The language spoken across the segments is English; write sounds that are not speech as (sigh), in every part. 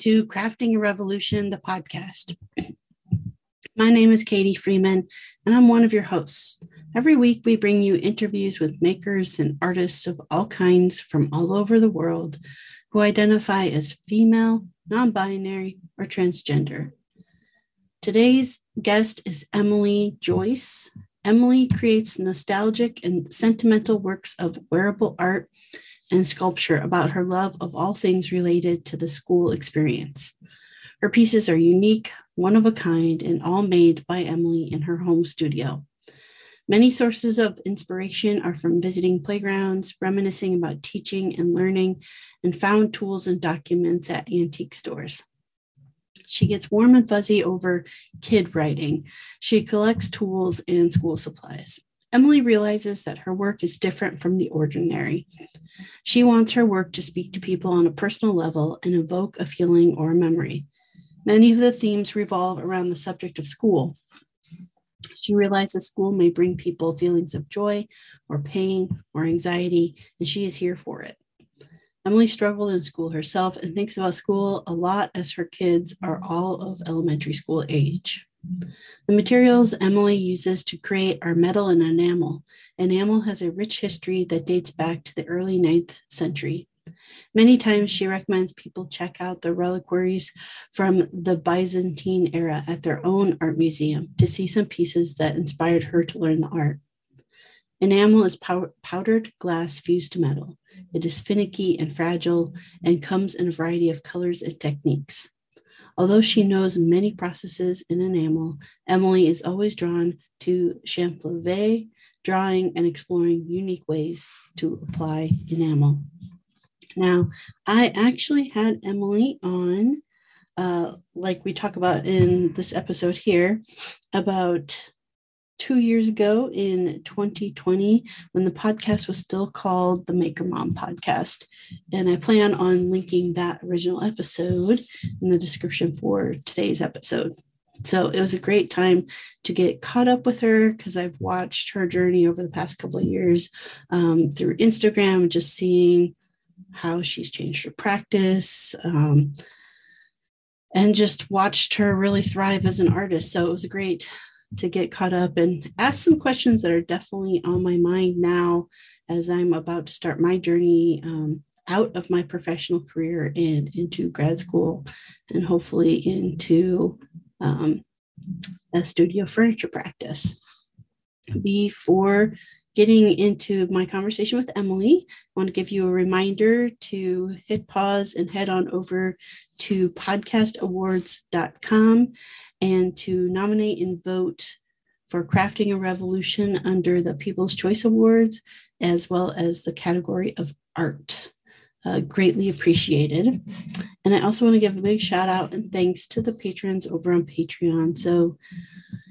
To Crafting a Revolution, the podcast. My name is Katie Freeman, and I'm one of your hosts. Every week, we bring you interviews with makers and artists of all kinds from all over the world who identify as female, non binary, or transgender. Today's guest is Emily Joyce. Emily creates nostalgic and sentimental works of wearable art and sculpture about her love of all things related to the school experience. Her pieces are unique, one of a kind, and all made by Emily in her home studio. Many sources of inspiration are from visiting playgrounds, reminiscing about teaching and learning, and found tools and documents at antique stores. She gets warm and fuzzy over kid writing. She collects tools and school supplies. Emily realizes that her work is different from the ordinary. She wants her work to speak to people on a personal level and evoke a feeling or a memory. Many of the themes revolve around the subject of school. She realizes school may bring people feelings of joy or pain or anxiety, and she is here for it. Emily struggled in school herself and thinks about school a lot as her kids are all of elementary school age. The materials Emily uses to create are metal and enamel. Enamel has a rich history that dates back to the early 9th century. Many times she recommends people check out the reliquaries from the Byzantine era at their own art museum to see some pieces that inspired her to learn the art. Enamel is pow- powdered glass fused to metal. It is finicky and fragile and comes in a variety of colors and techniques. Although she knows many processes in enamel, Emily is always drawn to champleve, drawing and exploring unique ways to apply enamel. Now, I actually had Emily on, uh, like we talk about in this episode here, about two years ago in 2020 when the podcast was still called the Maker Mom Podcast. And I plan on linking that original episode in the description for today's episode. So it was a great time to get caught up with her because I've watched her journey over the past couple of years um, through Instagram, just seeing how she's changed her practice. Um, and just watched her really thrive as an artist. So it was a great to get caught up and ask some questions that are definitely on my mind now as I'm about to start my journey um, out of my professional career and into grad school and hopefully into um, a studio furniture practice. Before getting into my conversation with Emily, I want to give you a reminder to hit pause and head on over to podcastawards.com and to nominate and vote for Crafting a Revolution under the People's Choice Awards, as well as the category of art. Uh, greatly appreciated. And I also want to give a big shout out and thanks to the patrons over on Patreon. So,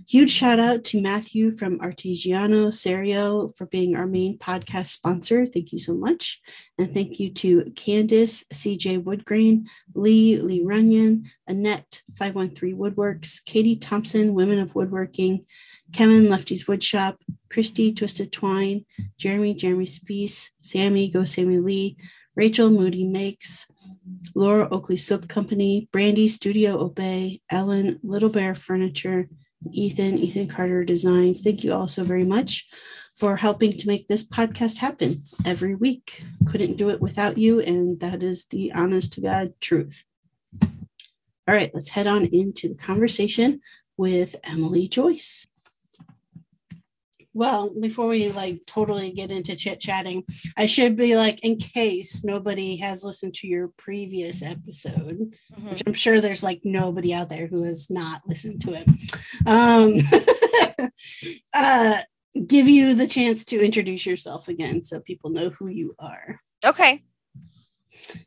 Huge shout out to Matthew from Artigiano Serio for being our main podcast sponsor. Thank you so much. And thank you to Candace, CJ Woodgrain, Lee, Lee Runyon, Annette, 513 Woodworks, Katie Thompson, Women of Woodworking, Kevin, Lefty's Woodshop, Christy, Twisted Twine, Jeremy, Jeremy Spees, Sammy, Go Sammy Lee, Rachel, Moody Makes, Laura Oakley Soap Company, Brandy, Studio Obey, Ellen, Little Bear Furniture, Ethan, Ethan Carter Designs. Thank you all so very much for helping to make this podcast happen every week. Couldn't do it without you, and that is the honest to God truth. All right, let's head on into the conversation with Emily Joyce. Well, before we like totally get into chit chatting, I should be like, in case nobody has listened to your previous episode, mm-hmm. which I'm sure there's like nobody out there who has not listened to it. Um, (laughs) uh, give you the chance to introduce yourself again so people know who you are. Okay.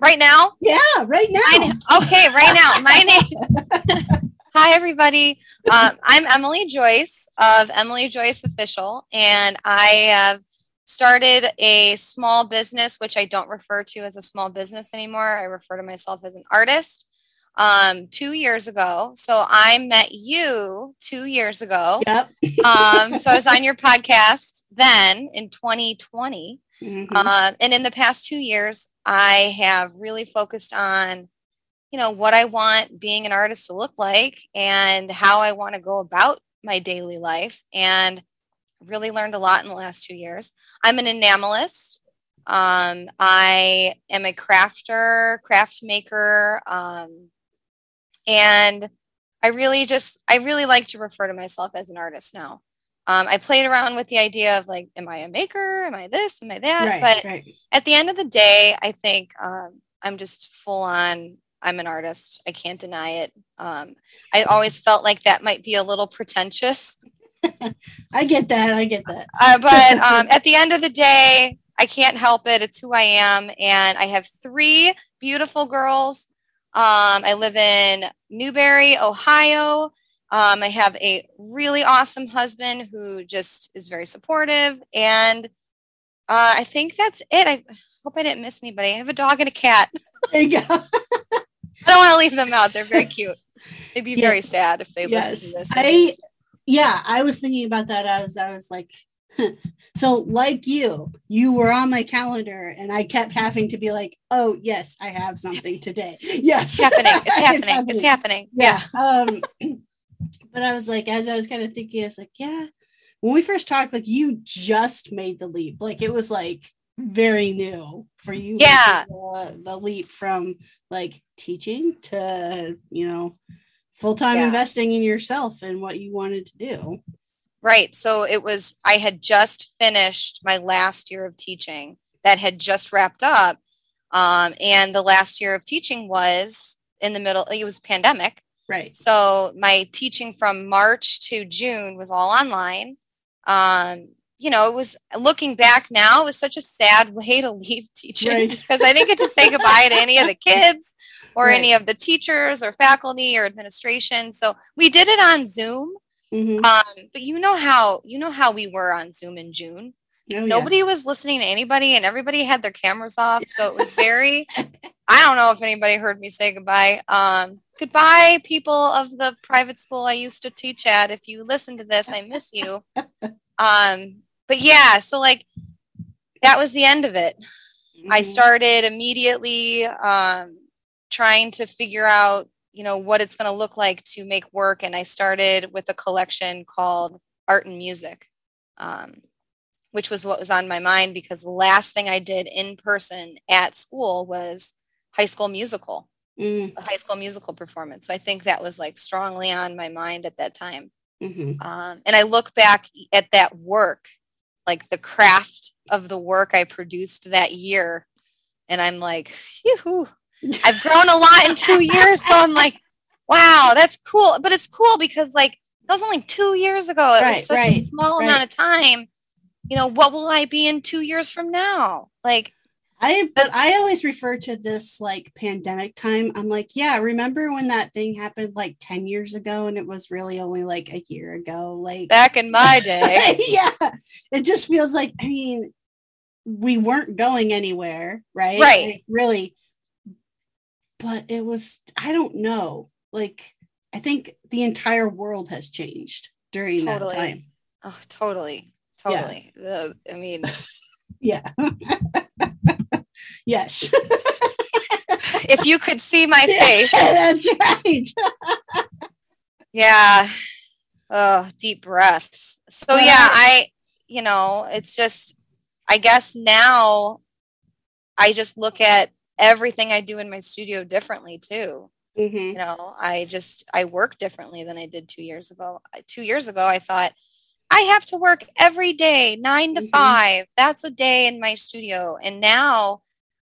Right now? Yeah, right now. okay, right now. My (laughs) name. (laughs) Hi, everybody. Um, I'm Emily Joyce of Emily Joyce Official, and I have started a small business, which I don't refer to as a small business anymore. I refer to myself as an artist. Um, two years ago, so I met you two years ago. Yep. um, so I was on your (laughs) podcast then in 2020, mm-hmm. uh, and in the past two years, I have really focused on you know, what I want being an artist to look like and how I want to go about my daily life. And really learned a lot in the last two years. I'm an enamelist. Um, I am a crafter, craft maker, um, and I really just I really like to refer to myself as an artist now. Um, I played around with the idea of like, am I a maker? Am I this? Am I that? Right, but right. at the end of the day, I think um, I'm just full on. I'm an artist. I can't deny it. Um, I always felt like that might be a little pretentious. (laughs) I get that. I get that. Uh, but (laughs) um, at the end of the day, I can't help it. It's who I am. And I have three beautiful girls. Um, I live in Newbury, Ohio. Um, I have a really awesome husband who just is very supportive. And uh, I think that's it. I hope I didn't miss anybody. I have a dog and a cat. There you go. (laughs) I don't want to leave them out. They're very cute. They'd be very sad if they yes. listen to this. I yeah, I was thinking about that as I was like, (laughs) so like you, you were on my calendar and I kept having to be like, oh yes, I have something today. (laughs) Yes. It's happening. It's happening. (laughs) it's happening. It's happening. Yeah. yeah. Um, (clears throat) but I was like, as I was kind of thinking, I was like, yeah, when we first talked, like you just made the leap. Like it was like very new for you. Yeah. The, the leap from like teaching to, you know, full time yeah. investing in yourself and what you wanted to do. Right. So it was, I had just finished my last year of teaching that had just wrapped up. Um, and the last year of teaching was in the middle, it was pandemic. Right. So my teaching from March to June was all online. Um, you know, it was looking back now, it was such a sad way to leave teaching right. (laughs) because I didn't get to say goodbye to any of the kids or right. any of the teachers or faculty or administration. So we did it on Zoom. Mm-hmm. Um, but you know how you know how we were on Zoom in June. Oh, Nobody yeah. was listening to anybody, and everybody had their cameras off. So it was (laughs) very. I don't know if anybody heard me say goodbye. Um, goodbye, people of the private school I used to teach at. If you listen to this, I miss you. (laughs) Um, but yeah, so like that was the end of it. Mm-hmm. I started immediately um, trying to figure out you know what it's going to look like to make work and i started with a collection called art and music um, which was what was on my mind because the last thing i did in person at school was high school musical mm. a high school musical performance so i think that was like strongly on my mind at that time mm-hmm. um, and i look back at that work like the craft of the work i produced that year and i'm like I've grown a lot in two years. So I'm like, wow, that's cool. But it's cool because like that was only two years ago. It right, was such right, a small right. amount of time. You know, what will I be in two years from now? Like I but I always refer to this like pandemic time. I'm like, yeah, remember when that thing happened like 10 years ago and it was really only like a year ago? Like back in my (laughs) day. yeah. It just feels like I mean, we weren't going anywhere, right? Right. Like, really but it was i don't know like i think the entire world has changed during totally. that time oh totally totally yeah. Uh, i mean (laughs) yeah (laughs) yes if you could see my (laughs) face yeah, that's right (laughs) yeah oh deep breaths so yeah i you know it's just i guess now i just look at everything I do in my studio differently too. Mm-hmm. You know, I just I work differently than I did two years ago. Two years ago, I thought I have to work every day, nine to mm-hmm. five. That's a day in my studio. And now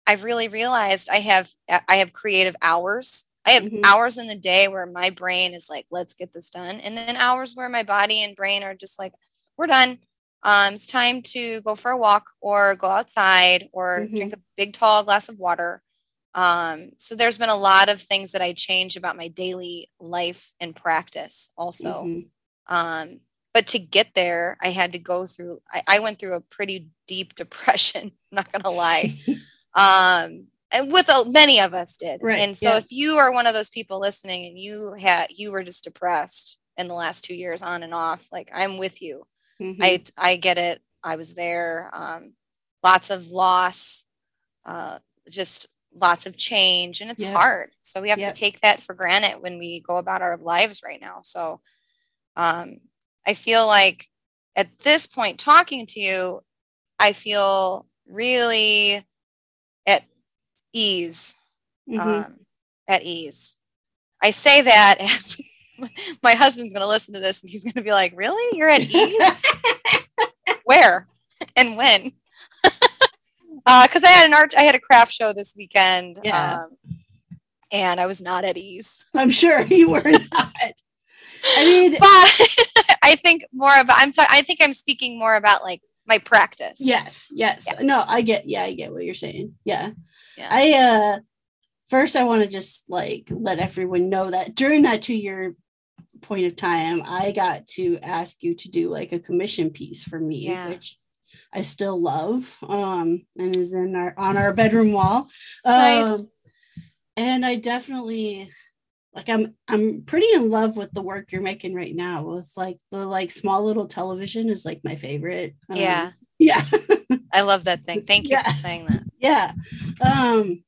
I've really realized I have I have creative hours. I have mm-hmm. hours in the day where my brain is like, let's get this done. And then hours where my body and brain are just like, we're done. Um, it's time to go for a walk or go outside or mm-hmm. drink a big tall glass of water. Um, so there's been a lot of things that I changed about my daily life and practice also. Mm-hmm. Um, but to get there, I had to go through, I, I went through a pretty deep (laughs) depression, not gonna lie. (laughs) um, and with uh, many of us did. Right, and so yeah. if you are one of those people listening and you had, you were just depressed in the last two years on and off, like I'm with you. Mm-hmm. I, I get it. I was there. Um, lots of loss, uh, just lots of change and it's Yep. hard. So we have Yep. to take that for granted when we go about our lives right now. So um, I feel like at this point, talking to you, I feel really at ease. Mhm. Um, at ease. I say that (laughs) as my husband's going to listen to this and he's going to be like, Really? You're at ease? (laughs) Where and when? (laughs) Because I had an art, I had a craft show this weekend. Yeah. Um, and I was not at ease. I'm sure you were not. I mean, But I think more about, I'm talking, I think I'm speaking more about like my practice. yes, yes. Yeah. No, I get, yeah, I get what you're saying. Yeah. Yeah. I, uh, first, I want to just like let everyone know that during that two year point of time, I got to ask you to do like a commission piece for me, Yeah. which I still love, um, and is in our on our bedroom wall. Nice. Um, and I definitely like I'm I'm pretty in love with the work you're making right now with like the like small little television is like my favorite. Um, Yeah. (laughs) Yeah. I love that thing. Thank you Yeah. for saying that. (laughs) yeah. Um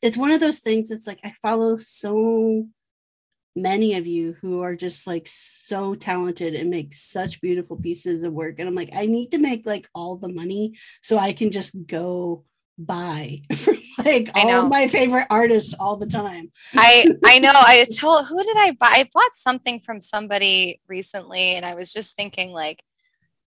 it's one of those things it's like I follow so many of you who are just like so talented and make such beautiful pieces of work and I'm like I need to make like all the money so I can just go buy (laughs) from (laughs) like I all know. my favorite artists all the time. I (laughs) I know. I tell who did I buy? I bought something from somebody recently, and I was just thinking, like,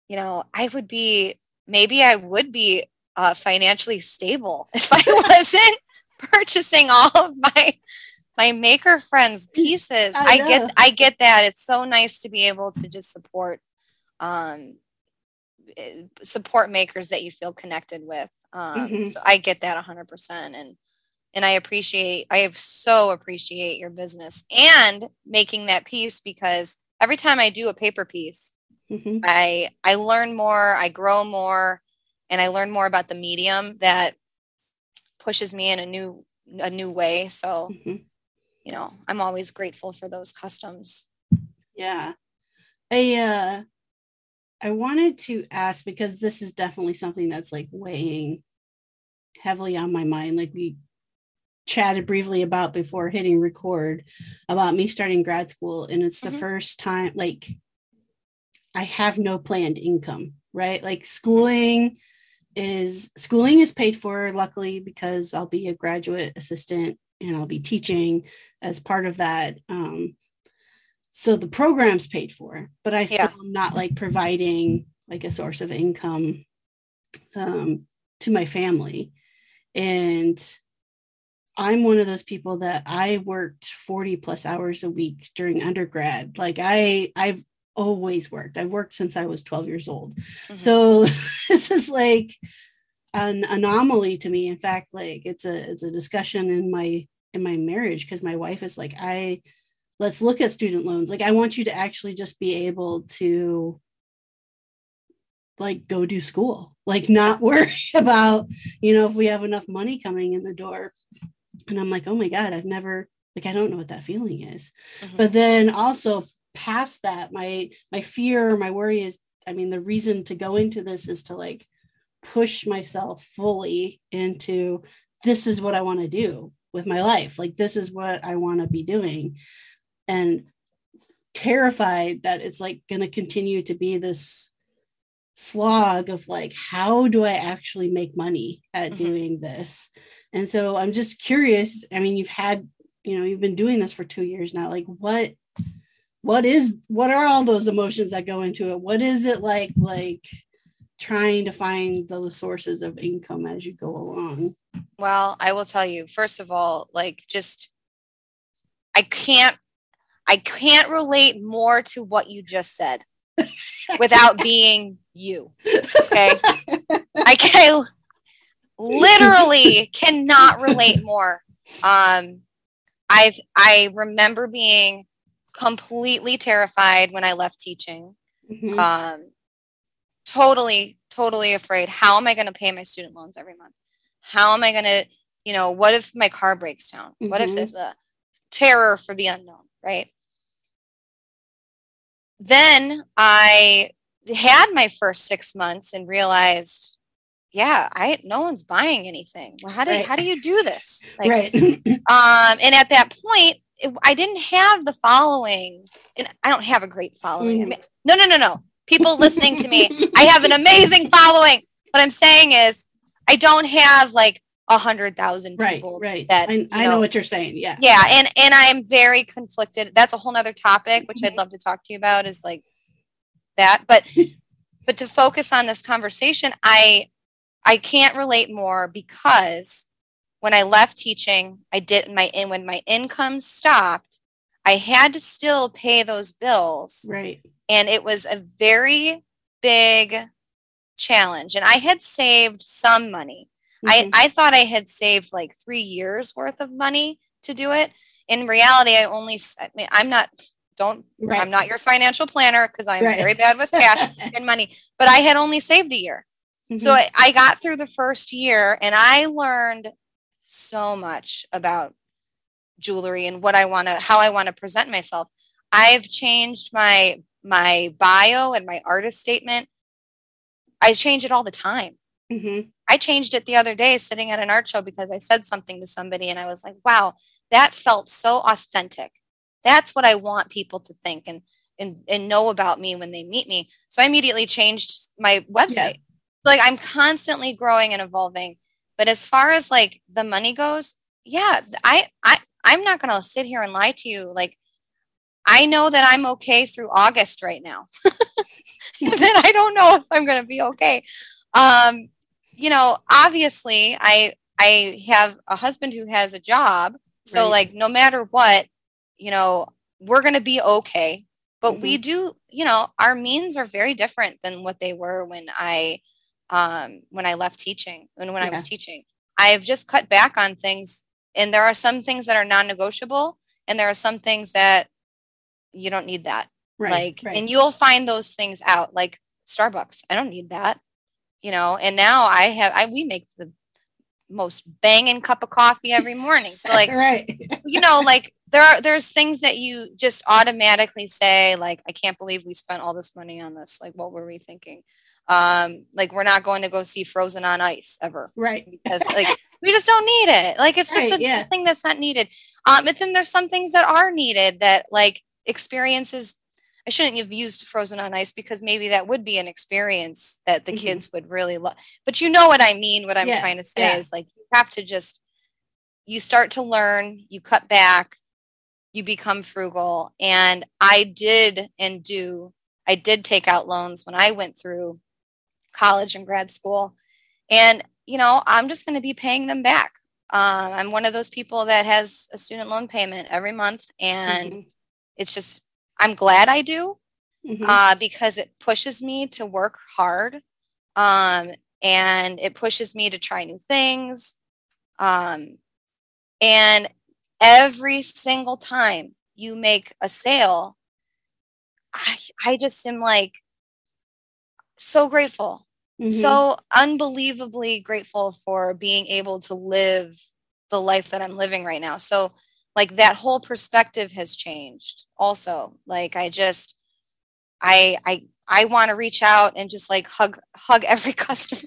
you know, I would be maybe I would be uh, financially stable (laughs) if I wasn't purchasing all of my my maker friends pieces. I I, get I get that. It's so nice to be able to just support um eh, support makers that you feel connected with. Um, Mhm. So I get that 100%. And and I appreciate I so appreciate your business and making that piece because every time I do a paper piece, Mhm. I I learn more, I grow more, and I learn more about the medium that pushes me in a new a new way. So, Mhm. you know, I'm always grateful for those customs. Yeah. I uh I wanted to ask because this is definitely something that's like weighing heavily on my mind. Like we chatted briefly about before hitting record about me starting grad school. And it's the Mhm. first time like I have no planned income, right? Like schooling is schooling is paid for luckily because I'll be a graduate assistant and I'll be teaching as part of that. Um, so the program's paid for, but I still Yeah. am not like providing like a source of income um, to my family. And I'm one of those people that I worked 40 plus hours a week during undergrad. Like I I've always worked. I've worked since I was 12 years old. Mhm. So (laughs) this is like an anomaly to me. In fact, like it's a it's a discussion in my in my marriage because my wife is like, I let's look at student loans. Like I want you to actually just be able to like go do school, like not (laughs) worry about, you know, if we have enough money coming in the door. And I'm like, oh my God, I've never like I don't know what that feeling is Mhm. but then also past that my my fear my worry is i mean the reason to go into this is to like push myself fully into this is what i want to do with my life like this is what i want to be doing and terrified that it's like going to continue to be this slog of like how do i actually make money at Mhm. doing this? And so i'm just curious i mean you've had you know you've been doing this for two years now like what what is what are all those emotions that go into it? What is it like like trying to find those sources of income as you go along? Well, I will tell you, first of all, like just I can't I can't relate more to what you just said without (laughs) being you. Okay. I can literally cannot relate more. Um I've I remember being completely terrified when I left teaching. Mhm. um, totally, totally afraid. How am I going to pay my student loans every month? How am I going to, you know, what if my car breaks down? What if Mhm. this uh, terror for the unknown, right? Then I had my first six months and realized yeah, I no one's buying anything. Well, how do Right. how do you do this? Like, right. (laughs) (laughs) um, and at that point, it, I didn't have the following, and I don't have a great following. I Mm. mean, no, no, no, no. People listening to me, (laughs) I have an amazing following. What I'm saying is, I don't have like a hundred thousand right. people. Right. that, I, I know know- what you're saying. Yeah. Yeah, and and I'm very conflicted. That's a whole nother topic, which Mm-hmm. I'd love to talk to you about. Is like that, but (laughs) but to focus on this conversation, I I can't relate more because when I left teaching, I did my and when my income stopped, I had to still pay those bills, Right. and it was a very big challenge. And I had saved some money. I, Mhm. I thought I had saved like three years worth of money to do it. In reality, I only, I mean, I'm not, don't, right. I'm not your financial planner because I'm Right. very bad with cash (laughs) and money, but I had only saved a year. So Mhm. I, I got through the first year and I learned so much about jewelry and what I want to, how I want to present myself. I've changed my, my bio and my artist statement. I change it all the time. Mhm. I changed it the other day sitting at an art show because I said something to somebody and I was like, wow, that felt so authentic. That's what I want people to think and and, and know about me when they meet me. So I immediately changed my website. Like I'm constantly growing and evolving. But as far as like the money goes, yeah, I I I'm not gonna sit here and lie to you. Like I know that I'm okay through August right now. (laughs) (laughs) then I don't know if I'm gonna be okay. Um, you know, obviously I I have a husband who has a job. So Right. like no matter what, you know, we're gonna be okay. But we do, you know, our means are very different than what they were when I um when I left teaching and when I was teaching. I've just cut back on things and there are some things that are non-negotiable and there are some things that you don't need that Right. like right. and you'll find those things out like starbucks i don't need that you know and now i have i we make the most banging cup of coffee every morning so like (laughs) right. you know like there are there's things that you just automatically say like i can't believe we spent all this money on this like what were we thinking um like we're not going to go see frozen on ice ever Right. because like we just don't need it. Like it's just Right, a, yeah. thing that's not needed. Um, but then there's some things that are needed that like experiences. I shouldn't have used frozen on ice because maybe that would be an experience that the Mhm. kids would really love. But you know what I mean. What I'm Yeah, trying to say yeah. is like you have to just you start to learn, you cut back, you become frugal, and I did and do. I did take out loans when I went through college and grad school. And, you know, I'm just going to be paying them back. Um, I'm one of those people that has a student loan payment every month. And Mhm. it's just, I'm glad I do Mhm. uh, because it pushes me to work hard. Um, and it pushes me to try new things. Um, and every single time you make a sale, I, I just am like so grateful Mhm. so unbelievably grateful for being able to live the life that I'm living right now. So like that whole perspective has changed also. Like I just I I I want to reach out and just like hug hug every (laughs) customer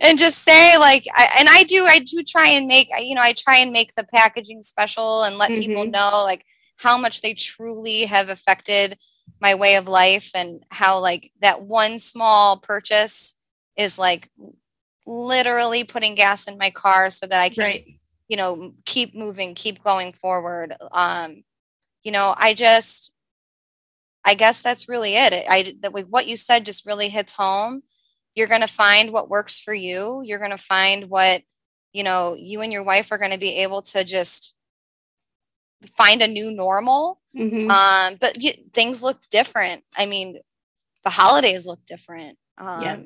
and just say like I, and I do I do try and make you know I try and make the packaging special and let people Mhm. know like how much they truly have affected my way of life and how like that one small purchase is like literally putting gas in my car so that I can right. You know keep moving keep going forward. Um you know i just i guess that's really it. I, that with what you said just really hits home. You're going to find what works for you. You're going to find what you know you and your wife are going to be able to just find a new normal. Mhm. um but y- things look different. I mean the holidays look different um Yeah.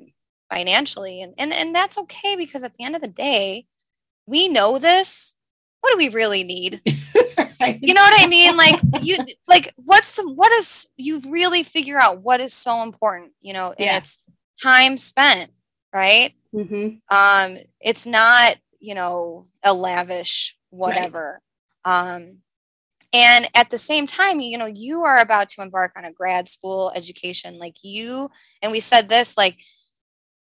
financially and, and and that's okay because at the end of the day we know this what do we really need (laughs) Right. you know what i mean like you like what's the what is you really figure out what is so important you know and Yeah. it's time spent right Mhm. um it's not you know a lavish whatever um and at the same time you know you are about to embark on a grad school education like you and we said this like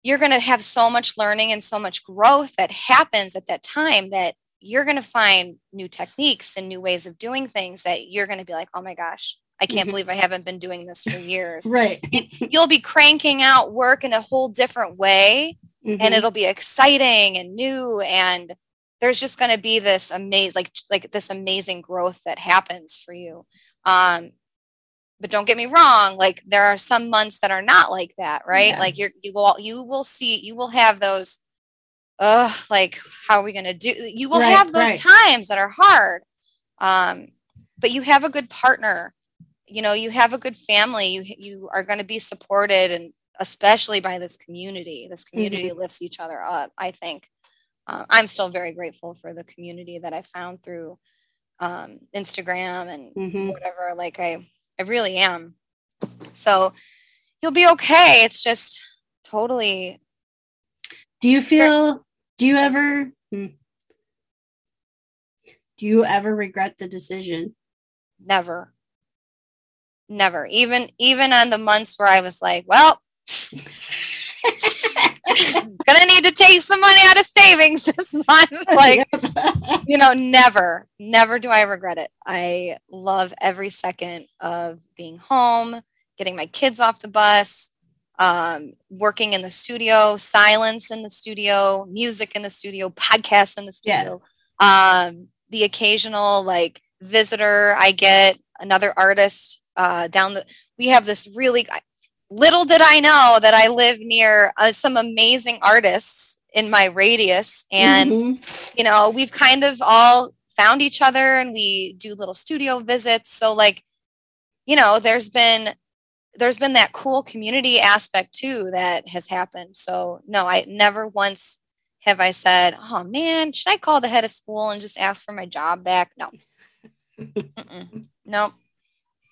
you're going to have so much learning and so much growth that happens at that time that you're going to find new techniques and new ways of doing things that you're going to be like, oh my gosh, I can't mm-hmm. believe I haven't been doing this for years. (laughs) right. You'll be cranking out work in a whole different way mm-hmm. and it'll be exciting and new and there's just going to be this amazing like like this amazing growth that happens for you. Um but don't get me wrong like there are some months that are not like that right yeah. like you're you will you will see you will have those uh like how are we going to do you will right, have those right. times that are hard um but you have a good partner you know you have a good family you you are going to be supported and especially by this community this community mm-hmm. lifts each other up i think uh, i'm still very grateful for the community that i found through um, instagram and mm-hmm. whatever like i I really am. So you'll be okay. It's just totally. Do you feel, do you ever, hmm, do you ever regret the decision? Never. Never. Even, even on the months where I was like, well, (laughs) gonna need to take some money out of savings this month. (laughs) Like, (laughs) you know, never, never do I regret it. I love every second of being home, getting my kids off the bus, um, working in the studio, silence in the studio, music in the studio, podcasts in the studio. Yeah. Um, the occasional like visitor I get, another artist uh, down the. We have this really little did I know that I live near uh, some amazing artists in my radius. And, mm-hmm. you know, we've kind of all found each other and we do little studio visits. So, like, you know, there's been there's been that cool community aspect too that has happened. So no, I never once have I said, "Oh man, should I call the head of school and just ask for my job back?" No, (laughs) no,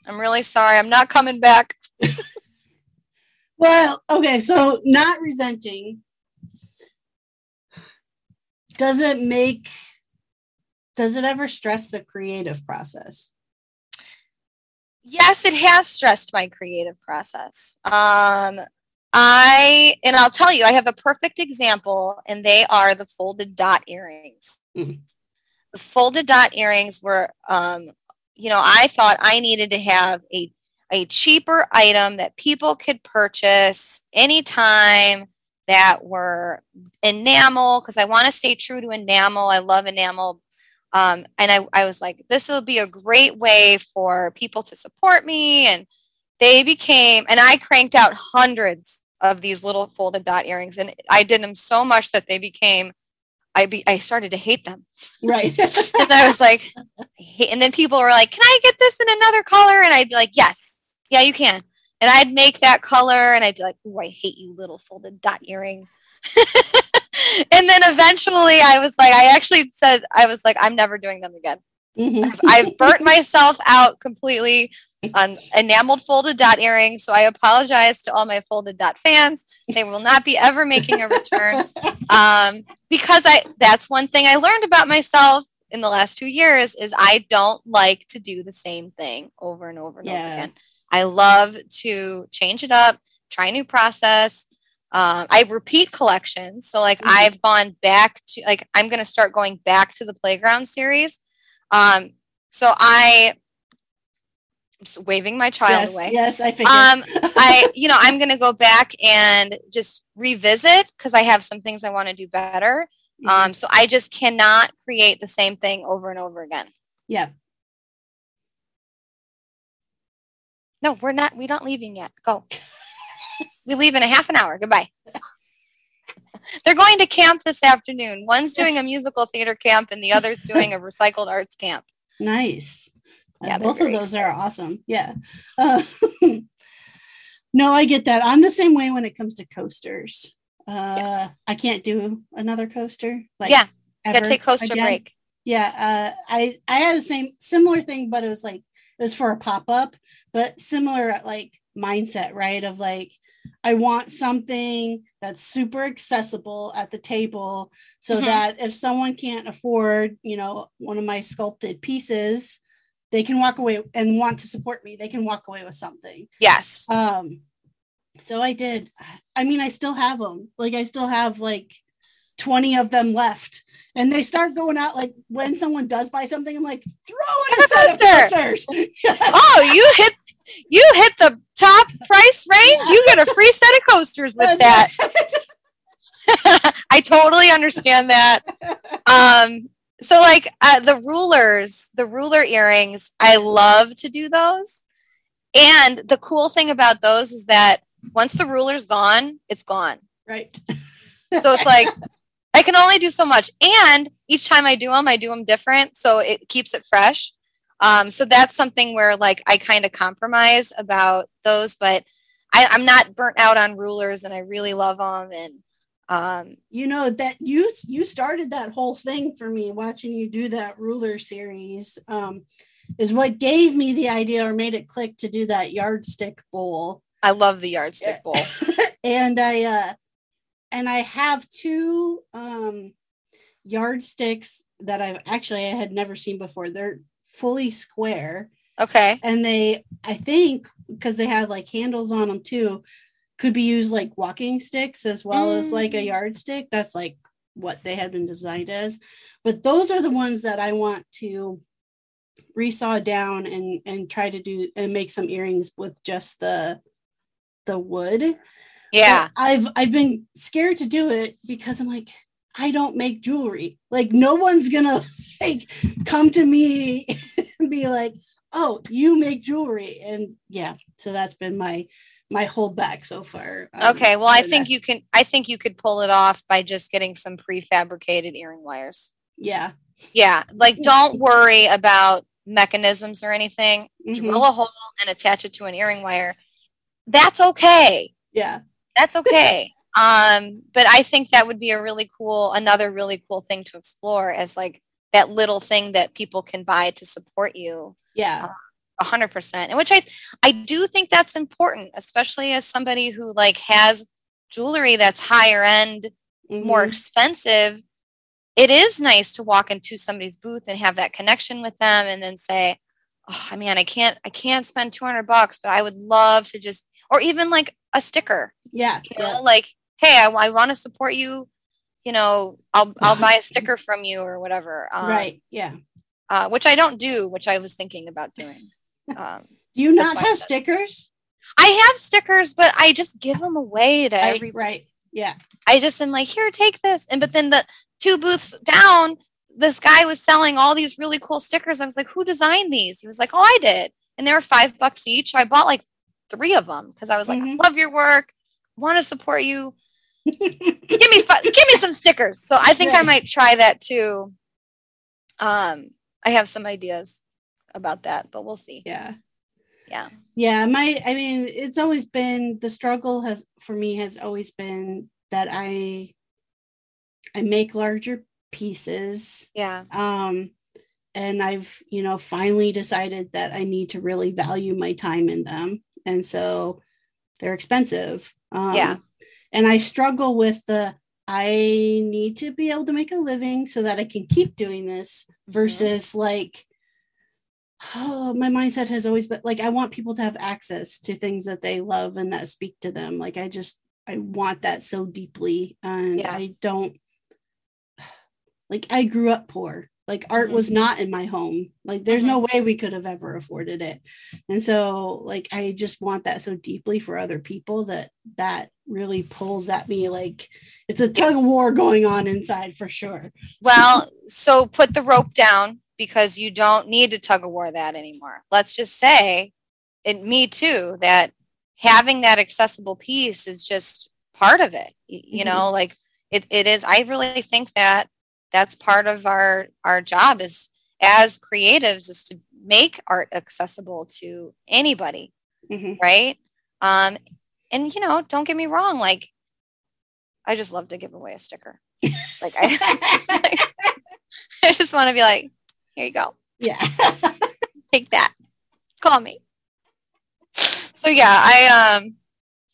I'm really sorry. I'm not coming back. (laughs) Well, okay, so not resenting. Does it make does it ever stress the creative process? Yes, it has stressed my creative process. Um I and I'll tell you, I have a perfect example, and they are the folded dot earrings. Mm-hmm. The folded dot earrings were um, you know, I thought I needed to have a a cheaper item that people could purchase anytime that were enamel because I want to stay true to enamel. I love enamel. Um, and I, I was like, this will be a great way for people to support me. And they became, and I cranked out hundreds of these little folded dot earrings. And I did them so much that they became I be I started to hate them. Right. (laughs) and I was like, and then people were like, "Can I get this in another color?" And I'd be like, "Yes." Yeah, you can. And I'd make that color and I'd be like, oh, I hate you, little folded dot earring. (laughs) and then eventually I was like, I actually said, I was like, I'm never doing them again. Mm-hmm. I've, I've burnt myself out completely on enameled folded dot earrings. So I apologize to all my folded dot fans. They will not be ever making a return. (laughs) Um, because I that's one thing I learned about myself in the last two years is I don't like to do the same thing over and over and yeah. over again. I love to change it up, try a new process. Um, I repeat collections. So, like, mm-hmm. I've gone back to, like, I'm going to start going back to the playground series. Um, so, I, I'm waving my child yes, away. Yes, I figured. Um, (laughs) I, you know, I'm going to go back and just revisit because I have some things I want to do better. Mm-hmm. Um, so I just cannot create the same thing over and over again. Yeah. No, we're not. We're not leaving yet. Go. we leave in a half an hour. Goodbye. They're going to camp this afternoon. One's doing a musical theater camp, and the other's doing a recycled arts camp. Nice. Yeah, both of those are awesome. Yeah. Uh, (laughs) no, I get that. I'm the same way when it comes to coasters. Uh, yeah. I can't do another coaster. Like yeah, ever gotta take coaster again. break. Yeah, uh, I I had the same similar thing, but it was like it was for a pop-up but similar like mindset right of like i want something that's super accessible at the table so mm-hmm. that if someone can't afford you know one of my sculpted pieces they can walk away and want to support me they can walk away with something yes um So I did. I mean, I still have them. Like I still have like 20 of them left. And they start going out like when someone does buy something, I'm like, throw in a set of coasters. (laughs) oh, you hit you hit the top price range. You get a free set of coasters with that. (laughs) I totally understand that. Um, so like uh, the rulers, the ruler earrings, I love to do those. And the cool thing about those is that once the ruler's gone, it's gone. Right. so it's like (laughs) I can only do so much. And each time I do them, I do them different. So it keeps it fresh. Um, so that's something where like I kind of compromise about those, but I, I'm not burnt out on rulers and I really love them. And um, you know that you you started that whole thing for me watching you do that ruler series um, is what gave me the idea or made it click to do that yardstick bowl. I love the yardstick bowl. (laughs) and I uh and I have two um yardsticks that I've actually I had never seen before. They're fully square. Okay. And they I think because they had like handles on them too, could be used like walking sticks as well mm. as like a mm. yardstick. That's like what they had been designed as. But those are the ones that I want to resaw down and and try to do and make some earrings with just the the wood. Yeah. But I've I've been scared to do it because I'm like I don't make jewelry. Like no one's gonna (laughs) like come to me (laughs) and be like, "Oh, you make jewelry." And yeah, so that's been my my holdback so far. Um, okay, well, I think that. you can. I think you could pull it off by just getting some prefabricated earring wires. Yeah. Yeah, like don't worry about mechanisms or anything. Mm-hmm. Drill a hole and attach it to an earring wire. That's okay. Yeah. That's okay. (laughs) um, but I think that would be a really cool, another really cool thing to explore as like that little thing that people can buy to support you. Yeah. Uh, a hundred percent. And which I I do think that's important, especially as somebody who like has jewelry that's higher end, mm-hmm. more expensive. It is nice to walk into somebody's booth and have that connection with them and then say, Oh, I mean, I can't I can't spend 200 bucks, but I would love to just or even like a sticker. Yeah. You know, yeah. like, hey, I, I want to support you. You know, I'll I'll buy a (laughs) sticker from you or whatever. Um, right. Yeah. Uh, which I don't do, which I was thinking about doing. (laughs) Um, do you not have stickers? I have stickers, but I just give them away to right, every. Right. Yeah. I just am like, here, take this, and but then the two booths down, this guy was selling all these really cool stickers. I was like, who designed these? He was like, oh, I did, and they were five bucks each. I bought like three of them because I was like, mm-hmm. I love your work, want to support you. (laughs) give me fu- give me some stickers. So I think right. I might try that too. Um, I have some ideas about that, but we'll see. Yeah. Yeah. Yeah. My, I mean, it's always been the struggle has for me has always been that I, I make larger pieces. Yeah. Um, and I've, you know, finally decided that I need to really value my time in them. And so they're expensive. Um, yeah. And I struggle with the, I need to be able to make a living so that I can keep doing this mm-hmm. versus mm-hmm. like, oh, my mindset has always been like I want people to have access to things that they love and that speak to them. Like I just I want that so deeply, and yeah. I don't (sighs) like I grew up poor. Like art mm-hmm. was not in my home. Like there's mm-hmm. no way we could have ever afforded it. And so like I just want that so deeply for other people that that really pulls at me like it's a tug of war going on inside for sure. Well, so put the rope down because you don't need to tug of war that anymore. Let's just say, and me too, that having that accessible piece is just part of it. You mm-hmm. know, like it, it is. I really think that that's part of our our job is as creatives is to make art accessible to anybody, mm-hmm. right? Um, and you know, don't get me wrong, like I just love to give away a sticker. like I, like, (laughs) I just want to be like, here you go. Yeah. Take that. Call me. So yeah, I um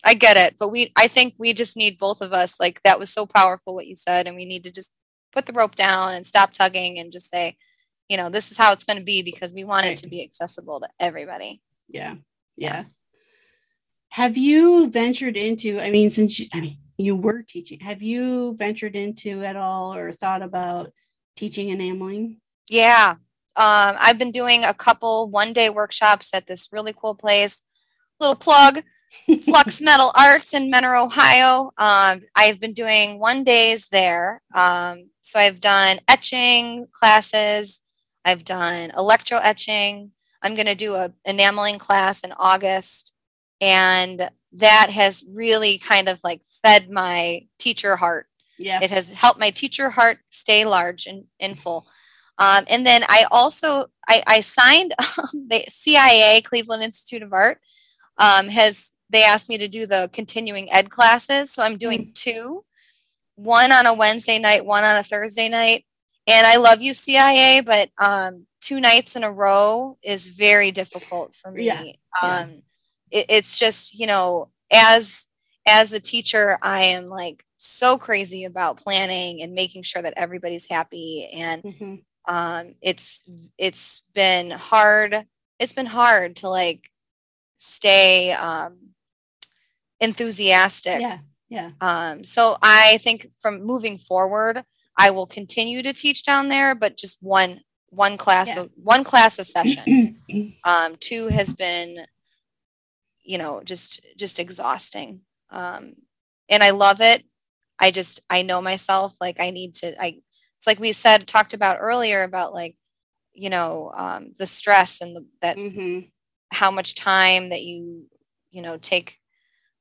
I get it, but we I think we just need both of us like that was so powerful what you said and we need to just put the rope down and stop tugging and just say, you know, this is how it's going to be because we want right. it to be accessible to everybody. Yeah. Yeah. have you ventured into? I mean, since you, I mean you were teaching, have you ventured into at all or thought about teaching enameling? Yeah, um, I've been doing a couple one day workshops at this really cool place. Little plug. Flux (laughs) Metal Arts in Mentor, Ohio. Um, I've been doing one days there. Um, so I've done etching classes. I've done electro etching. I'm going to do a enameling class in August, and that has really kind of like fed my teacher heart. Yeah, it has helped my teacher heart stay large and, and full. Um, and then I also I, I signed (laughs) um, the CIA Cleveland Institute of Art um, has they asked me to do the continuing ed classes. So I'm doing mm. two, one on a Wednesday night, one on a Thursday night. And I love you, CIA, but um, two nights in a row is very difficult for me. Yeah. Um, it, it's just, you know, as as a teacher, I am like so crazy about planning and making sure that everybody's happy. And mm-hmm. um, it's it's been hard. It's been hard to like stay um, enthusiastic. Yeah. Yeah. Um, so I think from moving forward, I will continue to teach down there, but just one one class yeah. of one class a session. (clears throat) um, two has been, you know, just just exhausting. Um, and I love it. I just I know myself. Like I need to. I it's like we said talked about earlier about like you know um, the stress and the, that mm-hmm. how much time that you you know take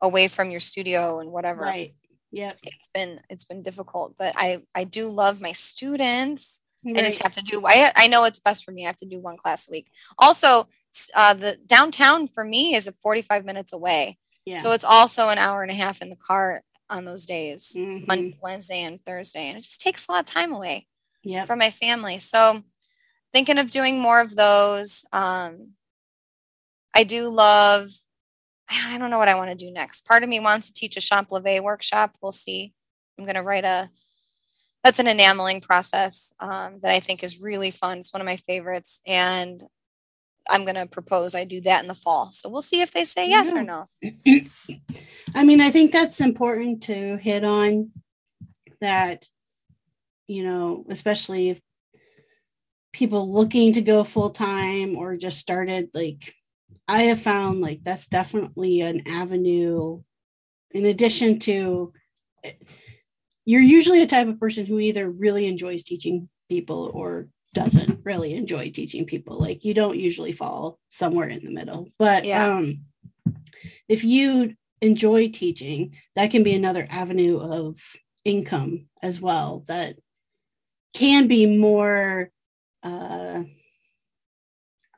away from your studio and whatever. Right. Yeah. It's been it's been difficult, but I I do love my students. Right. I just have to do I I know it's best for me. I have to do one class a week. Also, uh, the downtown for me is 45 minutes away. Yeah. So it's also an hour and a half in the car on those days, mm-hmm. Monday, Wednesday, and Thursday, and it just takes a lot of time away yep. from my family. So thinking of doing more of those. Um, I do love I don't know what I want to do next. Part of me wants to teach a champ workshop. We'll see. I'm going to write a, that's an enameling process um, that I think is really fun. It's one of my favorites. And I'm going to propose I do that in the fall. So we'll see if they say yes yeah. or no. I mean, I think that's important to hit on that, you know, especially if people looking to go full time or just started like I have found like that's definitely an avenue in addition to you're usually a type of person who either really enjoys teaching people or doesn't really enjoy teaching people like you don't usually fall somewhere in the middle but yeah. um if you enjoy teaching that can be another avenue of income as well that can be more uh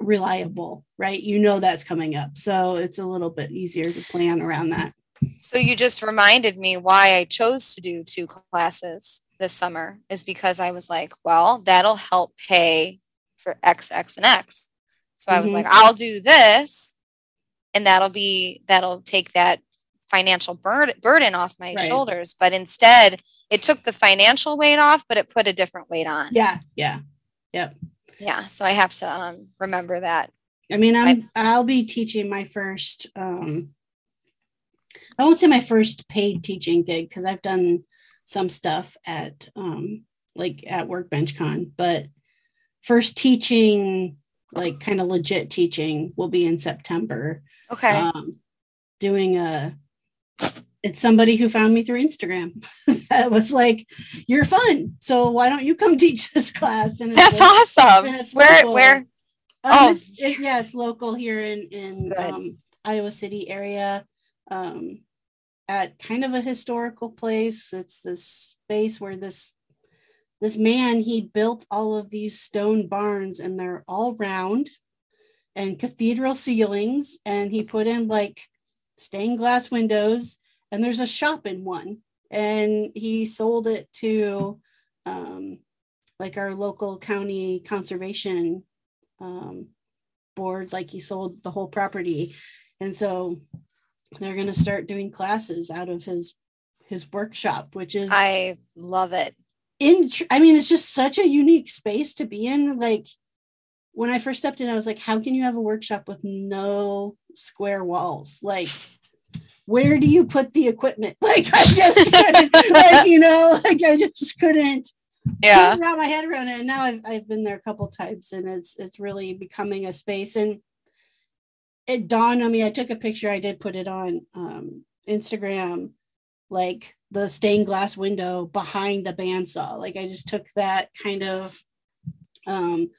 reliable, right? You know that's coming up. So it's a little bit easier to plan around that. So you just reminded me why I chose to do two classes this summer is because I was like, well, that'll help pay for X, X, and X. So I was mm-hmm. like, I'll do this and that'll be, that'll take that financial bur- burden off my right. shoulders. But instead, it took the financial weight off, but it put a different weight on. Yeah. Yeah. Yep yeah so i have to um, remember that. I mean i'm I, will be teaching my first um i won't say my first paid teaching gig because i've done some stuff at um like at workbench con but first teaching like kind of legit teaching will be in september. Okay. Um doing a it's somebody who found me through Instagram (laughs) that was like, "You're fun, so why don't you come (laughs) teach this class?" And that's like, awesome. And where local. where? Um, oh, it's, it, yeah, it's local here in in um, Iowa City area, um, at kind of a historical place. It's this space where this this man he built all of these stone barns, and they're all round and cathedral ceilings, and he put in like stained glass windows and there's a shop in one and he sold it to um, like our local county conservation um, board like he sold the whole property. And so they're going to start doing classes out of his his workshop which is i love it. in i mean it's just such a unique space to be in like when i first stepped in i was like how can you have a workshop with no square walls? Like where do you put the equipment? (laughs) Like I just couldn't, like, you know, like I just couldn't Yeah. wrap my head around it. And now I've I've been there a couple times and it's it's really becoming a space. And it dawned on me, I took a picture, I did put it on um Instagram, like the stained glass window behind the bandsaw. Like I just took that kind of um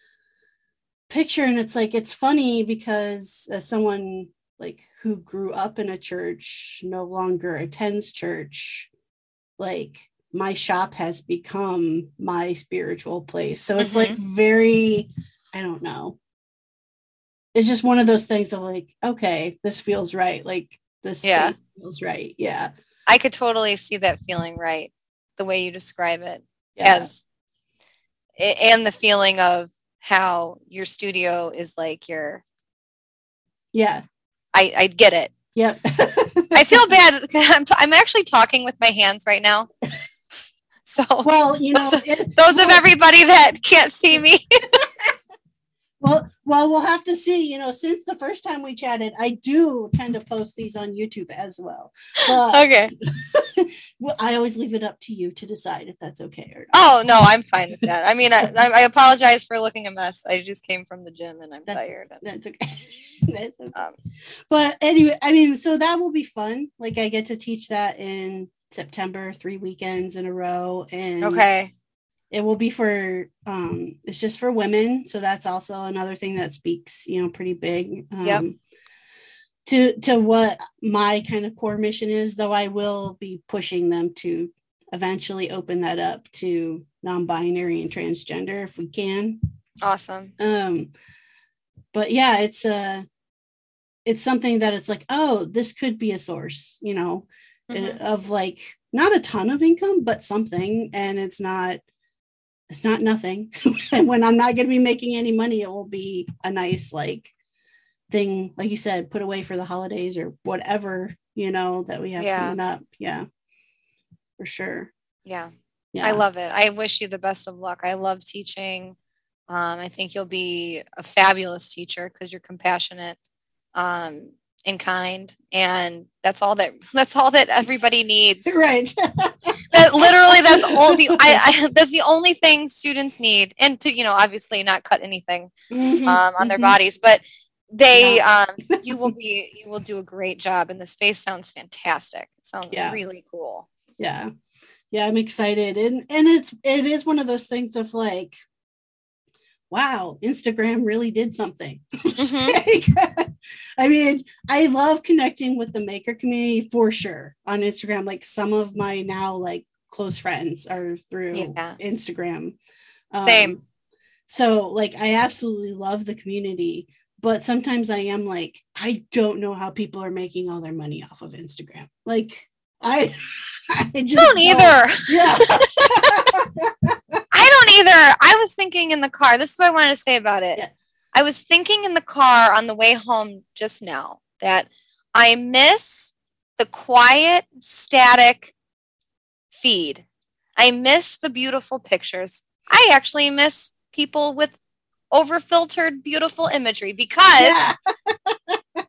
picture and it's like it's funny because as someone like who grew up in a church no longer attends church like my shop has become my spiritual place. So it's like mm-hmm. very i don't know. It's just one of those things of like okay this feels right like this Yeah. feels right yeah. I could totally see that feeling right, the way you describe it. yeah. as and the feeling of how your studio is like your yeah I, I get it. yep (laughs) I feel bad. (laughs) I'm, t- I'm actually talking with my hands right now. (laughs) So well you know it, those of everybody that can't see me, Well, well, we'll have to see. You know, since the first time we chatted, I do tend to post these on YouTube as well. But okay. (laughs) well, I always leave it up to you to decide if that's okay or not. Oh no, I'm fine with that. I mean, I, I apologize for looking a mess. I just came from the gym and I'm That- tired. And, That's okay. (laughs) that's okay. um, But anyway, I mean, so that will be fun. Like I get to teach that in September, three weekends in a row, and okay. It will be for um it's just for women so that's also another thing that speaks you know pretty big um Yep. to to what my kind of core mission is though i will be pushing them to eventually open that up to non-binary and transgender if we can Awesome. um but yeah it's uh it's something that it's like oh this could be a source you know Mhm. uh, of like not a ton of income but something and it's not it's not nothing (laughs) when i'm not going to be making any money it will be a nice like thing like you said put away for the holidays or whatever you know that we have Yeah. coming up yeah for sure Yeah. yeah I love it. I wish you the best of luck. I love teaching. Um, I think you'll be a fabulous teacher because you're compassionate um, and kind, and that's all that (laughs) that's all that everybody needs. (laughs) right That literally, that's (laughs) all the I, I that's the only thing students need, and to you know, obviously not cut anything Mhm, um, on their mhm. bodies, but they um, (laughs) you will be you will do a great job, and the space sounds fantastic. It sounds Yeah. really cool. yeah yeah i'm excited and and it's it is one of those things of like wow instagram really did something (laughs) Mhm. I mean i love connecting with the maker community for sure on instagram like some of my now like close friends are through Yeah. instagram Um, Same. so like i absolutely love the community but sometimes i am like i don't know how people are making all their money off of instagram like i (laughs) i just don't either. yeah (laughs) I don't either. I was thinking in the car. This is what I wanted to say about it. Yeah. I was thinking in the car on the way home just now that I miss the quiet, static feed. I miss the beautiful pictures. I actually miss people with overfiltered, beautiful imagery because yeah (laughs)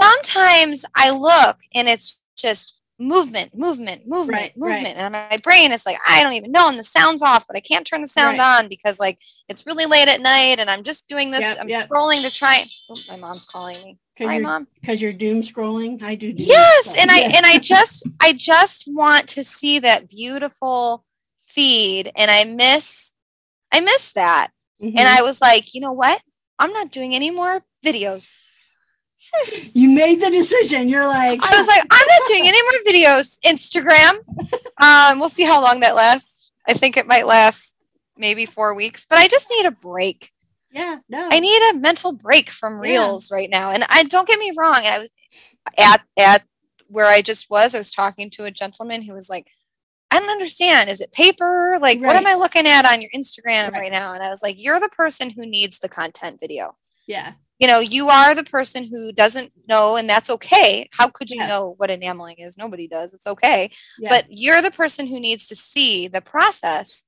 sometimes I look and it's just movement, movement, movement, Right, right. movement. And my brain is like, I don't even know. And the sound's off, but I can't turn the sound Right. on because like it's really late at night and I'm just doing this. Yep, I'm yep. scrolling to try. Oh, my mom's calling me. Sorry, mom. because you're doom scrolling i do doom Yes. scroll. And I Yes. and (laughs) I just I just want to see that beautiful feed and I miss I miss that. Mhm. And I was like, you know what? I'm not doing any more videos. You made the decision you're like I was like, I'm not doing any more videos. Instagram. Um, we'll see how long that lasts. I think it might last maybe four weeks, but I just need a break. yeah no I need a mental break from Yeah. reels right now. And I don't get me wrong. I was at at where I just was. I was talking to a gentleman who was like, I don't understand. Is it paper? Like, what am I looking at on your Instagram Right. right now? And I was like, you're the person who needs the content video yeah you know, you are the person who doesn't know, and that's okay. How could you Yeah. know what enameling is? Nobody does. It's okay. yeah But you're the person who needs to see the process.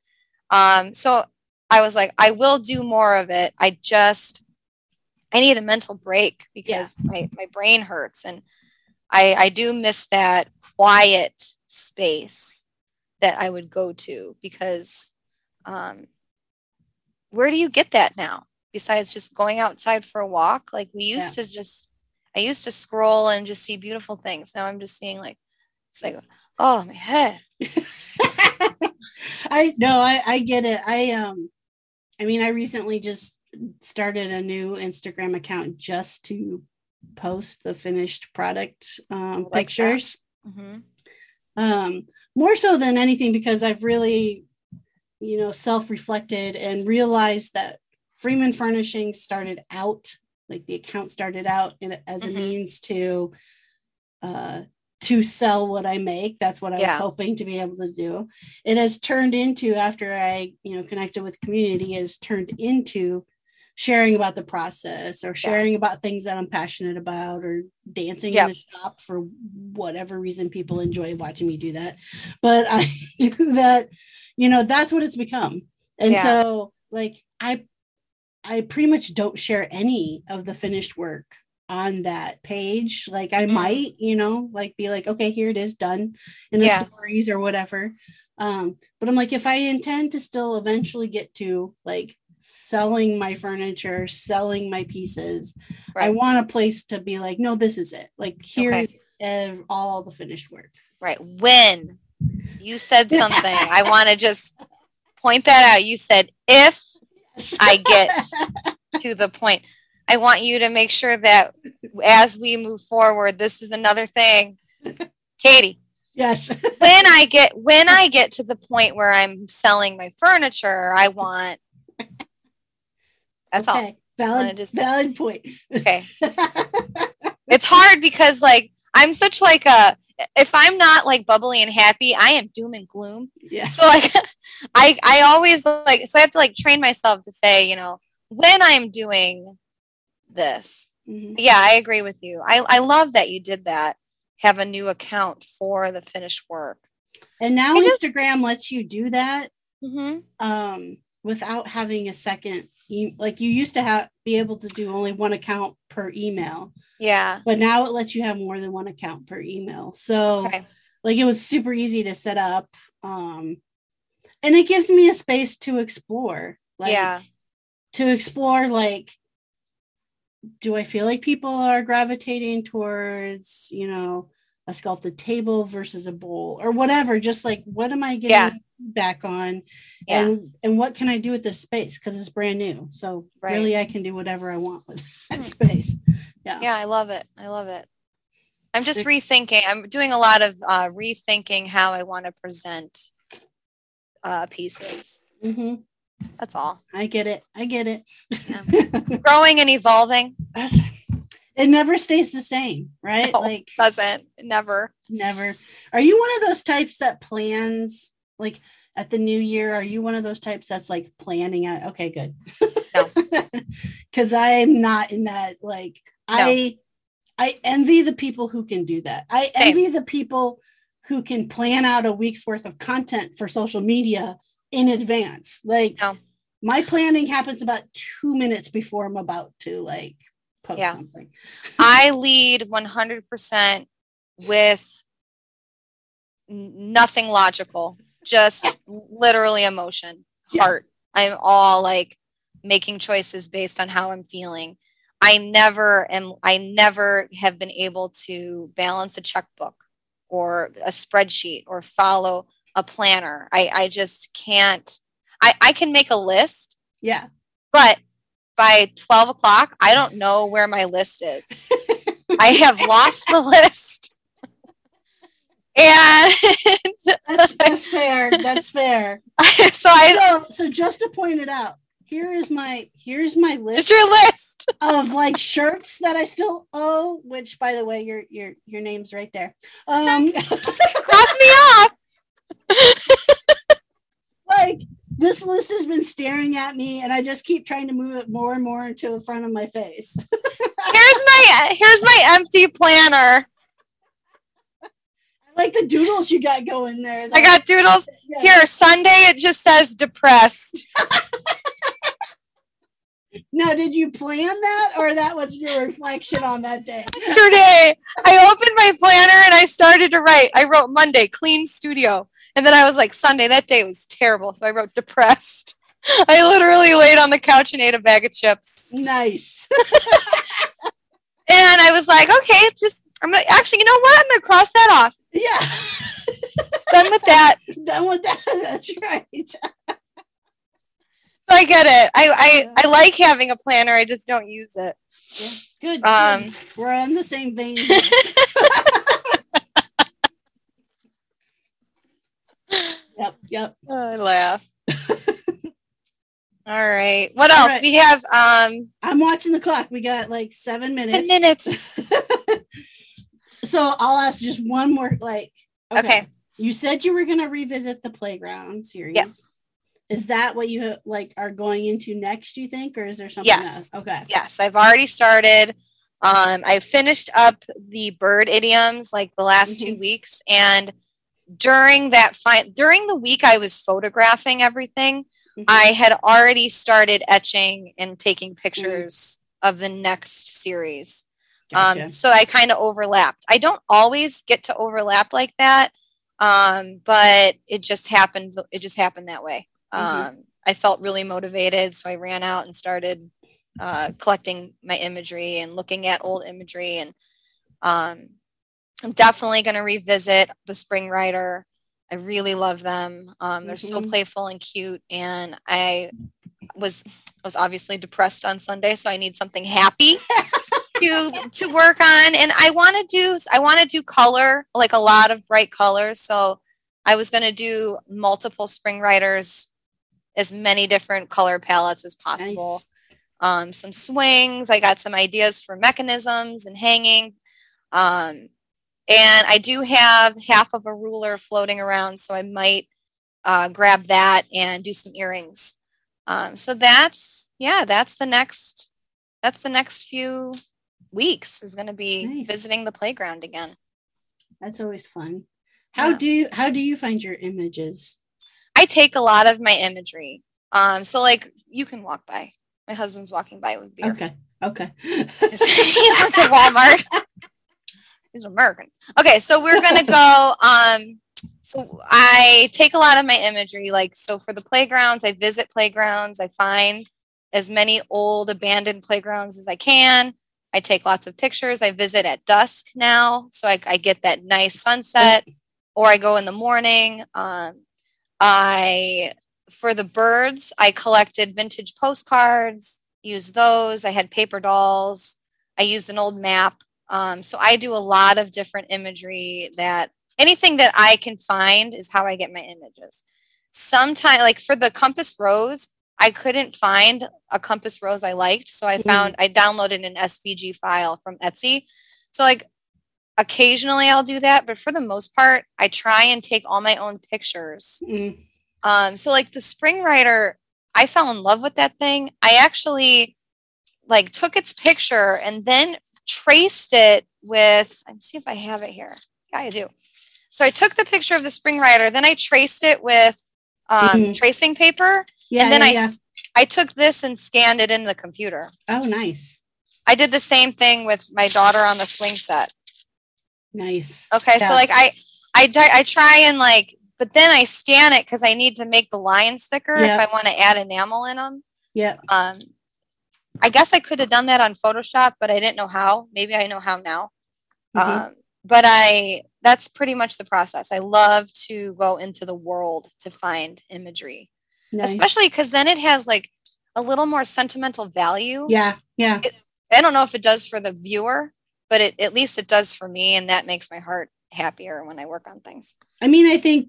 Um, so I was like, I will do more of it. I just, I need a mental break because my, my brain hurts. And I, I do miss that quiet space that I would go to because um, where do you get that now besides just going outside for a walk? Like we used yeah. to just, I used to scroll and just see beautiful things. Now I'm just seeing like, it's like, oh, my head. (laughs) I no, I, I get it. I um I mean I recently just started a new Instagram account just to post the finished product um, like pictures. Mm-hmm. Um, more so than anything because I've really, you know, self-reflected and realized that Freeman Furnishing started out like the account started out in, as mm-hmm. a means to uh, to sell what I make. That's what I yeah. was hoping to be able to do. It has turned into after I, you know, connected with community has turned into sharing about the process or sharing yeah. about things that I'm passionate about or dancing in the shop for whatever reason people enjoy watching me do that. But (laughs) I do that, you know, that's what it's become. And yeah. so like I I pretty much don't share any of the finished work on that page. Like I mm. might, you know, like be like, okay, here it is done in the yeah. stories or whatever. Um, but I'm like, if I intend to still eventually get to like selling my furniture, selling my pieces, right. I want a place to be like, no, this is it. Like here's okay. all the finished work. Right. When you said (laughs) something, I want to just point that out. You said if I get to the point. I want you to make sure that as we move forward, this is another thing. Katie. Yes. when I get when I get to the point where I'm selling my furniture, I want that's okay. all. Valid, just, valid point. Okay. it's hard because like I'm such like a if I'm not like bubbly and happy, I am doom and gloom. Yeah. So like (laughs) I I always like so I have to like train myself to say, you know, when I'm doing this. Mm-hmm. Yeah, I agree with you. I, I love that you did that. Have a new account for the finished work. And now I Instagram just, lets you do that mm-hmm. um, without having a second. E- like you used to have be able to do only one account per email. Yeah. But now it lets you have more than one account per email. So okay. like it was super easy to set up. Um, and it gives me a space to explore. Like, yeah. To explore like do I feel like people are gravitating towards, you know, a sculpted table versus a bowl or whatever? Just like what am I getting yeah. back on? Yeah. And and what can I do with this space? Because it's brand new. So right. really I can do whatever I want with that (laughs) space. Yeah. Yeah, I love it. I love it. I'm just rethinking. I'm doing a lot of uh, rethinking how I want to present uh, pieces. Mm-hmm. That's all. I get it. I get it. Yeah. Growing and evolving. (laughs) That's, it never stays the same, right? No, like doesn't never. Never. Are you one of those types that plans like at the new year? Are you one of those types that's like planning out? Okay, good. No. (laughs) Cause I'm not in that like no. I I envy the people who can do that. I Same. envy the people who can plan out a week's worth of content for social media in advance. Like no. my planning happens about two minutes before I'm about to like post yeah. something. I lead 100% with nothing logical, just literally emotion, heart. Yeah. I'm all like making choices based on how I'm feeling. I never am, I never have been able to balance a checkbook or a spreadsheet or follow a planner. I, I just can't. I, I can make a list. Yeah. But by 12 o'clock, I don't know where my list is. I have (laughs) lost the list. And that's, (laughs) that's fair. That's fair. (laughs) so I so, so just to point it out, here is my here's my list. It's your list of like shirts that I still owe. Which, by the way, your your your name's right there. Um, Cross me off. like this list has been staring at me and I just keep trying to move it more and more into the front of my face. (laughs) here's my here's my empty planner. I like the doodles you got going there. I got doodles. Here, Sunday it just says depressed. (laughs) Now, did you plan that or that was your reflection on that day? Yesterday, I opened my planner and I started to write. I wrote Monday, clean studio. And then I was like, Sunday, that day was terrible. So I wrote depressed. (laughs) I literally laid on the couch and ate a bag of chips. Nice. (laughs) and I was like, okay, just, I'm gonna, actually, you know what? I'm going to cross that off. Yeah. Done with that. (laughs) Done with that. That's right. I get it. I, I, I like having a planner. I just don't use it. Yeah, good. Um, good. We're on the same vein. (laughs) yep. Yep. (laughs) I laugh. All right. What else? right. We have um I'm watching the clock. We got like seven minutes. 10 minutes. (laughs) so I'll ask just one more. Like, Okay. You said you were going to revisit the playground series. Yes. Is that what you like are going into next? You think, or is there something? Yes. else? Okay. Yes, I've already started. Um, I finished up the bird idioms like the last two weeks, and during that fine during the week I was photographing everything. Mhm. I had already started etching and taking pictures of the next series. Gotcha. Um, so I kind of overlapped. I don't always get to overlap like that, um, but it just happened. It just happened that way. Um, Mhm. I felt really motivated, so I ran out and started uh, collecting my imagery and looking at old imagery. And um, I'm definitely going to revisit the Spring Rider. I really love them. Um, they're so Mhm. playful and cute, and I was was obviously depressed on Sunday, so I need something happy to (laughs) to work on. And I want to do I want to do color, like a lot of bright colors. So I was going to do multiple Spring Riders, as many different color palettes as possible Nice. um, some swings. I got some ideas for mechanisms and hanging. Um, and I do have half of a ruler floating around, so I might uh, grab that and do some earrings. Um, so that's yeah, that's the next that's the next few weeks is going to be Nice. visiting the playground again. That's always fun. How Yeah. do you how do you find your images? I take a lot of my imagery. Um, so like you can walk by. My husband's walking by with beer. Okay. Okay. (laughs) (laughs) He's went to Walmart. He's American. Okay, so we're gonna go. Um, so I take a lot of my imagery, like so for the playgrounds. I visit playgrounds. I find as many old abandoned playgrounds as I can. I take lots of pictures. I visit at dusk now, so I, I get that nice sunset, or I go in the morning. Um, I for the birds, I collected vintage postcards. Used those. I had paper dolls. I used an old map. Um, so I do a lot of different imagery that anything that I can find is how I get my images. Sometimes, like for the compass rose, I couldn't find a compass rose I liked. So I Mm. found, I downloaded an SVG file from Etsy. So, like, occasionally I'll do that, but for the most part, I try and take all my own pictures Mm, um, so like the Spring Rider, I fell in love with that thing. I actually like took its picture and then traced it with. Let me see if I have it here. Yeah, I do. So I took the picture of the Spring Rider, then I traced it with um, Mhm. tracing paper, yeah. and then yeah, I yeah. I took this and scanned it in the computer. Oh, nice. I did the same thing with my daughter on the swing set. Nice. Okay, Yeah. so like I, I, I try and like, but then I scan it because I need to make the lines thicker Yeah. if I want to add enamel in them. Yeah. Um, I guess I could have done that on Photoshop, but I didn't know how. Maybe I know how now. Mhm. Um, but I, that's pretty much the process. I love to go into the world to find imagery, Nice. especially because then it has like a little more sentimental value. Yeah. Yeah. I don't know if it does for the viewer, but it, at least it does for me. And that makes my heart happier when I work on things. I mean, I think,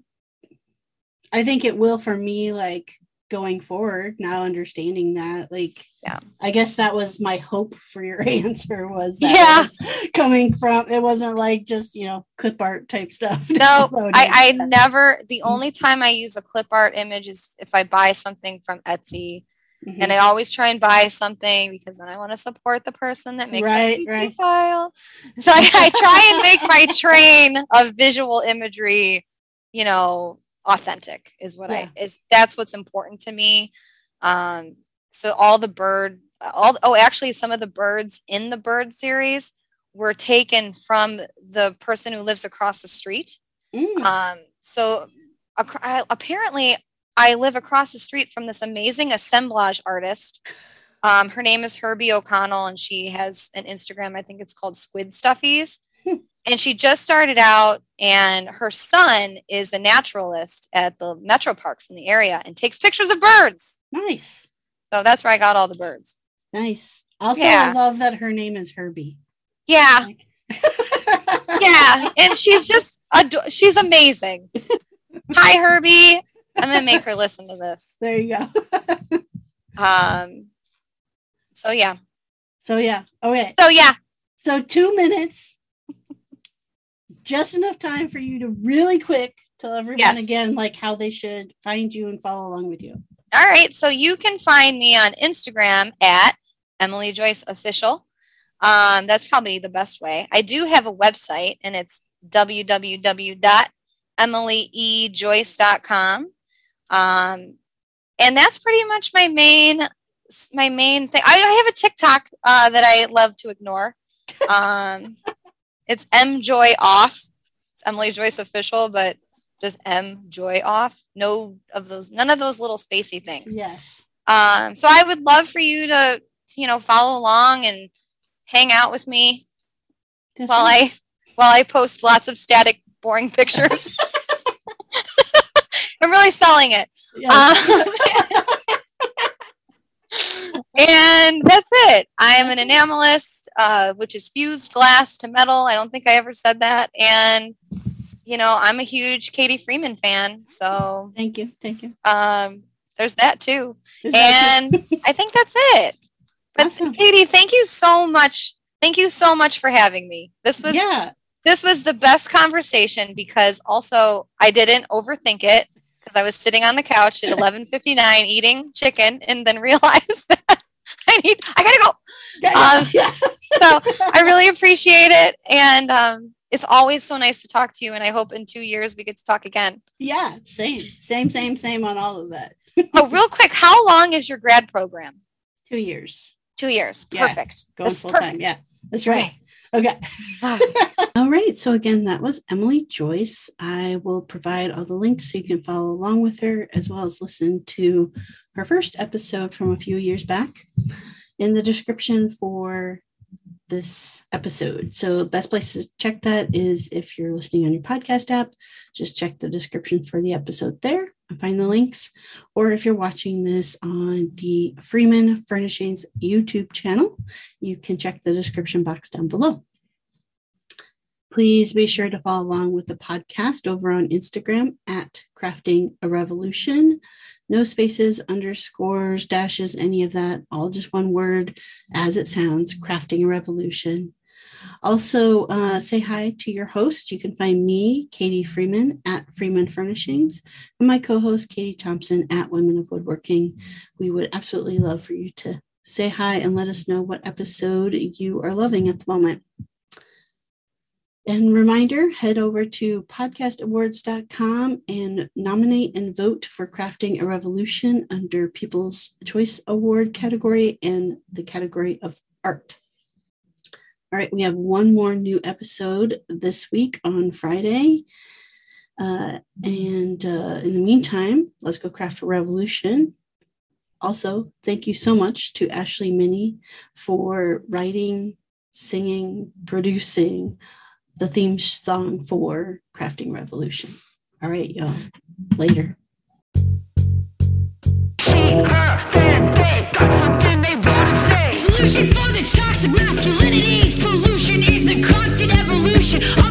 I think it will for me, like going forward. Now understanding that, like, Yeah. I guess that was my hope for your (laughs) answer was that Yeah. was coming from. It wasn't like just you know clip art type stuff. (laughs) No. I, I never, the mm-hmm. only time I use a clip art image is if I buy something from Etsy. Mhm. And I always try and buy something because then I want to support the person that makes Right, a right. file. So I, I try and make my train of visual imagery, you know, authentic is what Yeah. I is that's what's important to me. Um, so all the bird all oh actually some of the birds in the bird series were taken from the person who lives across the street. Mm. Um, so apparently, I live across the street from this amazing assemblage artist. Um, her name is Herbie O'Connell, and she has an Instagram. I think it's called Squid Stuffies. (laughs) And she just started out, and her son is a naturalist at the metro parks in the area and takes pictures of birds. nice. So that's where I got all the birds. Nice. Also, Yeah. I love that her name is Herbie. Yeah, (laughs) yeah, and she's just ado- she's amazing. (laughs) Hi, Herbie. I'm gonna make her listen to this. (laughs) There you go. (laughs) Um. So yeah. so yeah. Okay. So yeah. So two minutes. Just enough time for you to really quick tell everyone Yes. again like how they should find you and follow along with you. All right. So you can find me on Instagram at Emily Joyce Official. Um, that's probably the best way. I do have a website, and it's www.emilyejoyce.com. Um, and that's pretty much my main my main thing. I, I have a TikTok uh, that I love to ignore. Um, (laughs) it's M Joy Off. It's Emily Joyce Official, but just M Joy Off. No of those, none of those little spacey things. Yes. Um, so I would love for you to, you know, follow along and hang out with me That's while. I while I post lots of static, boring pictures. (laughs) I'm really selling it. Yes. (laughs) and that's it. I am an enamelist, uh, which is fused glass to metal. I don't think I ever said that. And you know, I'm a huge Katie Freeman fan, so Thank you. Thank you. um, there's that too. There's that And I think that's it. But Awesome. Katie, thank you so much. Thank you so much for having me. This was yeah. this was the best conversation because also I didn't overthink it because I was sitting on the couch at 11:59 eating chicken and then realized (laughs) that I need I gotta go. Yeah, Um, yeah. (laughs) So I really appreciate it, and um, it's always so nice to talk to you. And I hope in two years we get to talk again. yeah. Same. Same. Same. Same on all of that. (laughs) Oh, real quick, how long is your grad program? Two years. Two years. Yeah. Perfect. Going That's full perfect. time. Yeah. That's right. Okay. (laughs) All right. So again, that was Emily Joyce. I will provide all the links so you can follow along with her as well as listen to her first episode from a few years back in the description for this episode. So best place to check that is if you're listening on your podcast app, just check the description for the episode there find the links. Or if you're watching this on the Freeman Furnishings YouTube channel, you can check the description box down below. Please be sure to follow along with the podcast over on Instagram at Crafting a Revolution. No spaces, underscores, dashes, any of that. All just one word as it sounds Crafting a Revolution. Also, uh, say hi to your host. You can find me, Katie Freeman, at Freeman Furnishings, and my co host, Katie Thompson, at Women of Woodworking. We would absolutely love for you to say hi and let us know what episode you are loving at the moment. And reminder, head over to podcastawards.com and nominate and vote for Crafting a Revolution under People's Choice Award category and the category of art. All right, we have one more new episode this week on Friday. Uh, and uh, in the meantime, let's go craft a revolution. Also, thank you so much to Ashley Minnie for writing, singing, producing the theme song for Crafting Revolution. All right, y'all. Later. Solution for the toxic masculinity. pollution is the constant evolution.